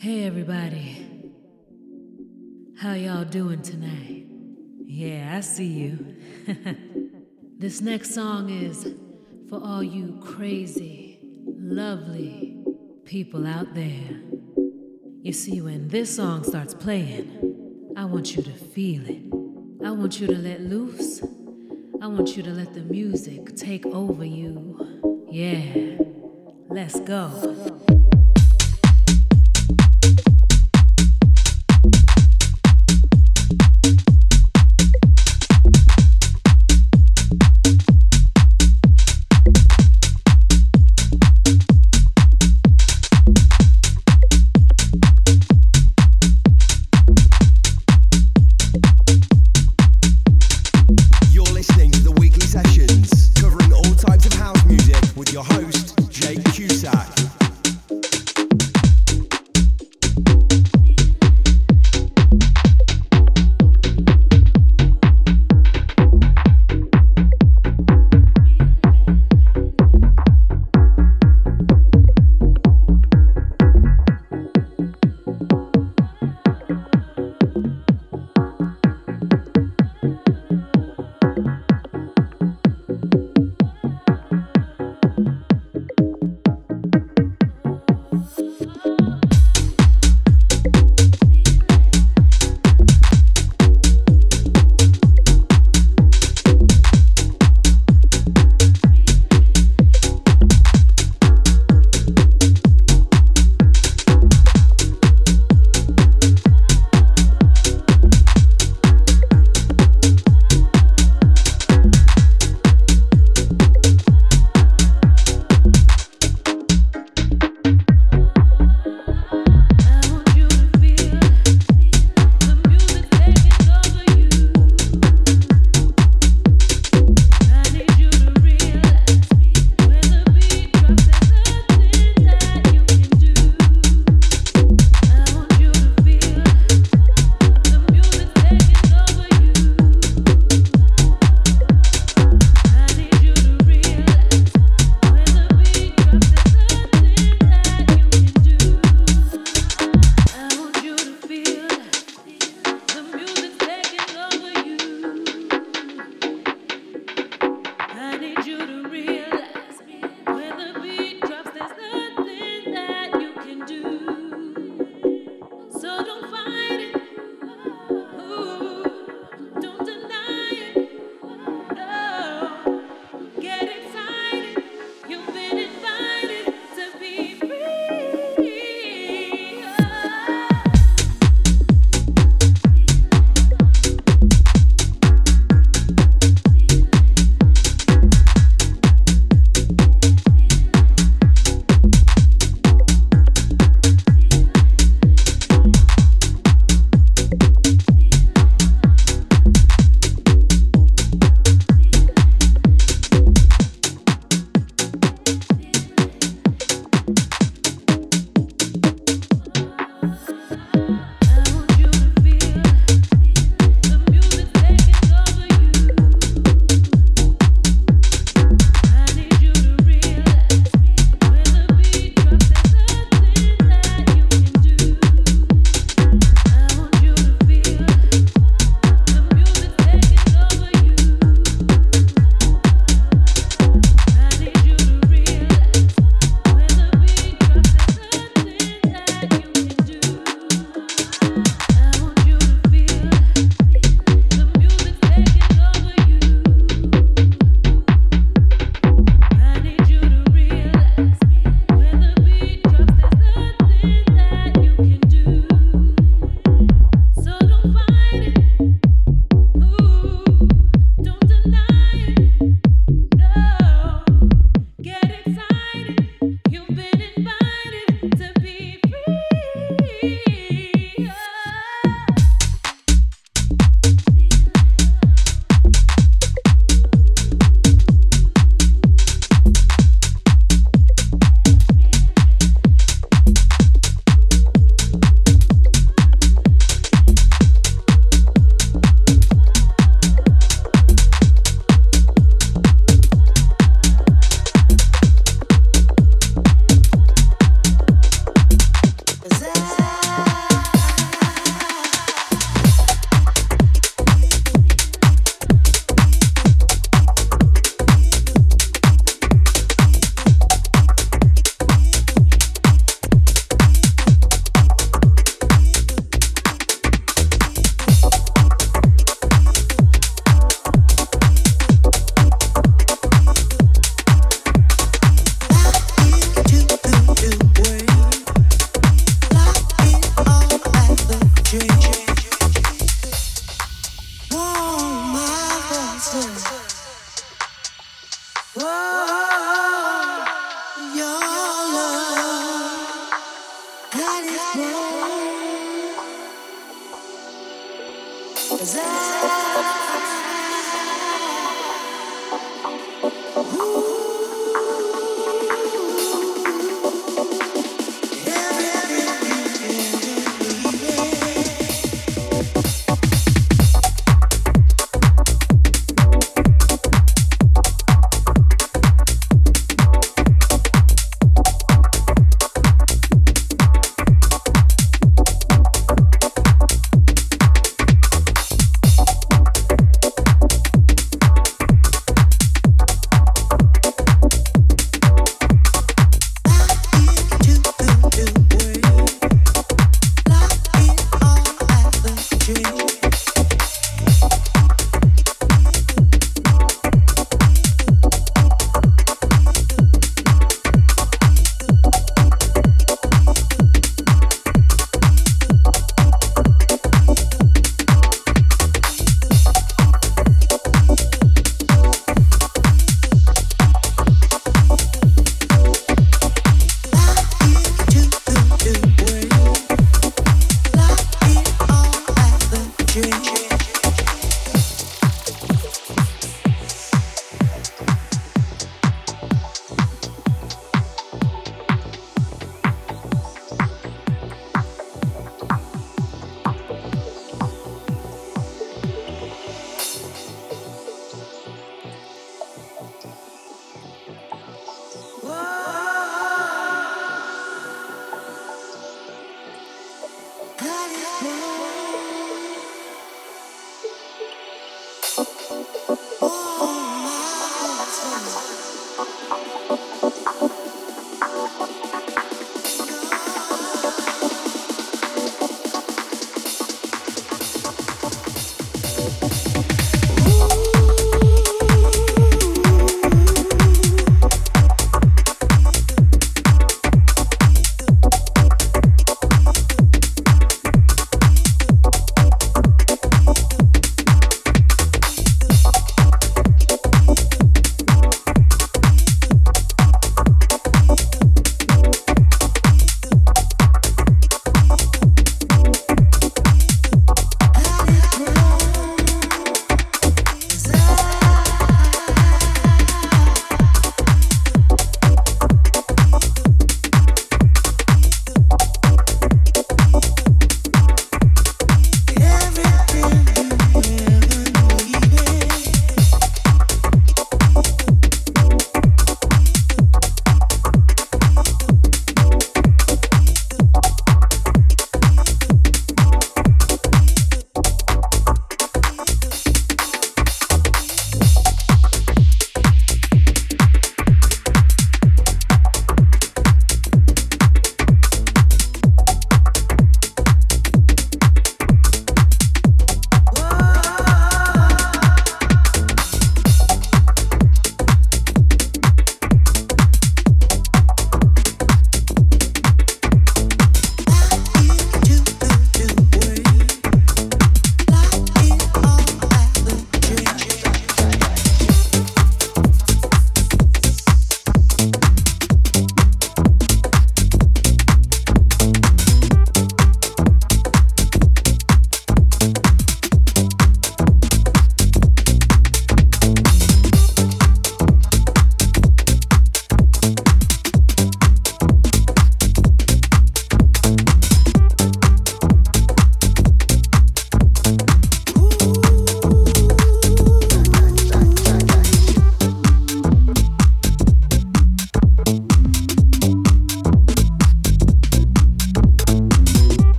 Hey, everybody. How y'all doing tonight? Yeah, I see you. this next song is for all you crazy, lovely people out there. You see, when this song starts playing, I want you to feel it. I want you to let loose. I want you to let the music take over you. Yeah, let's go.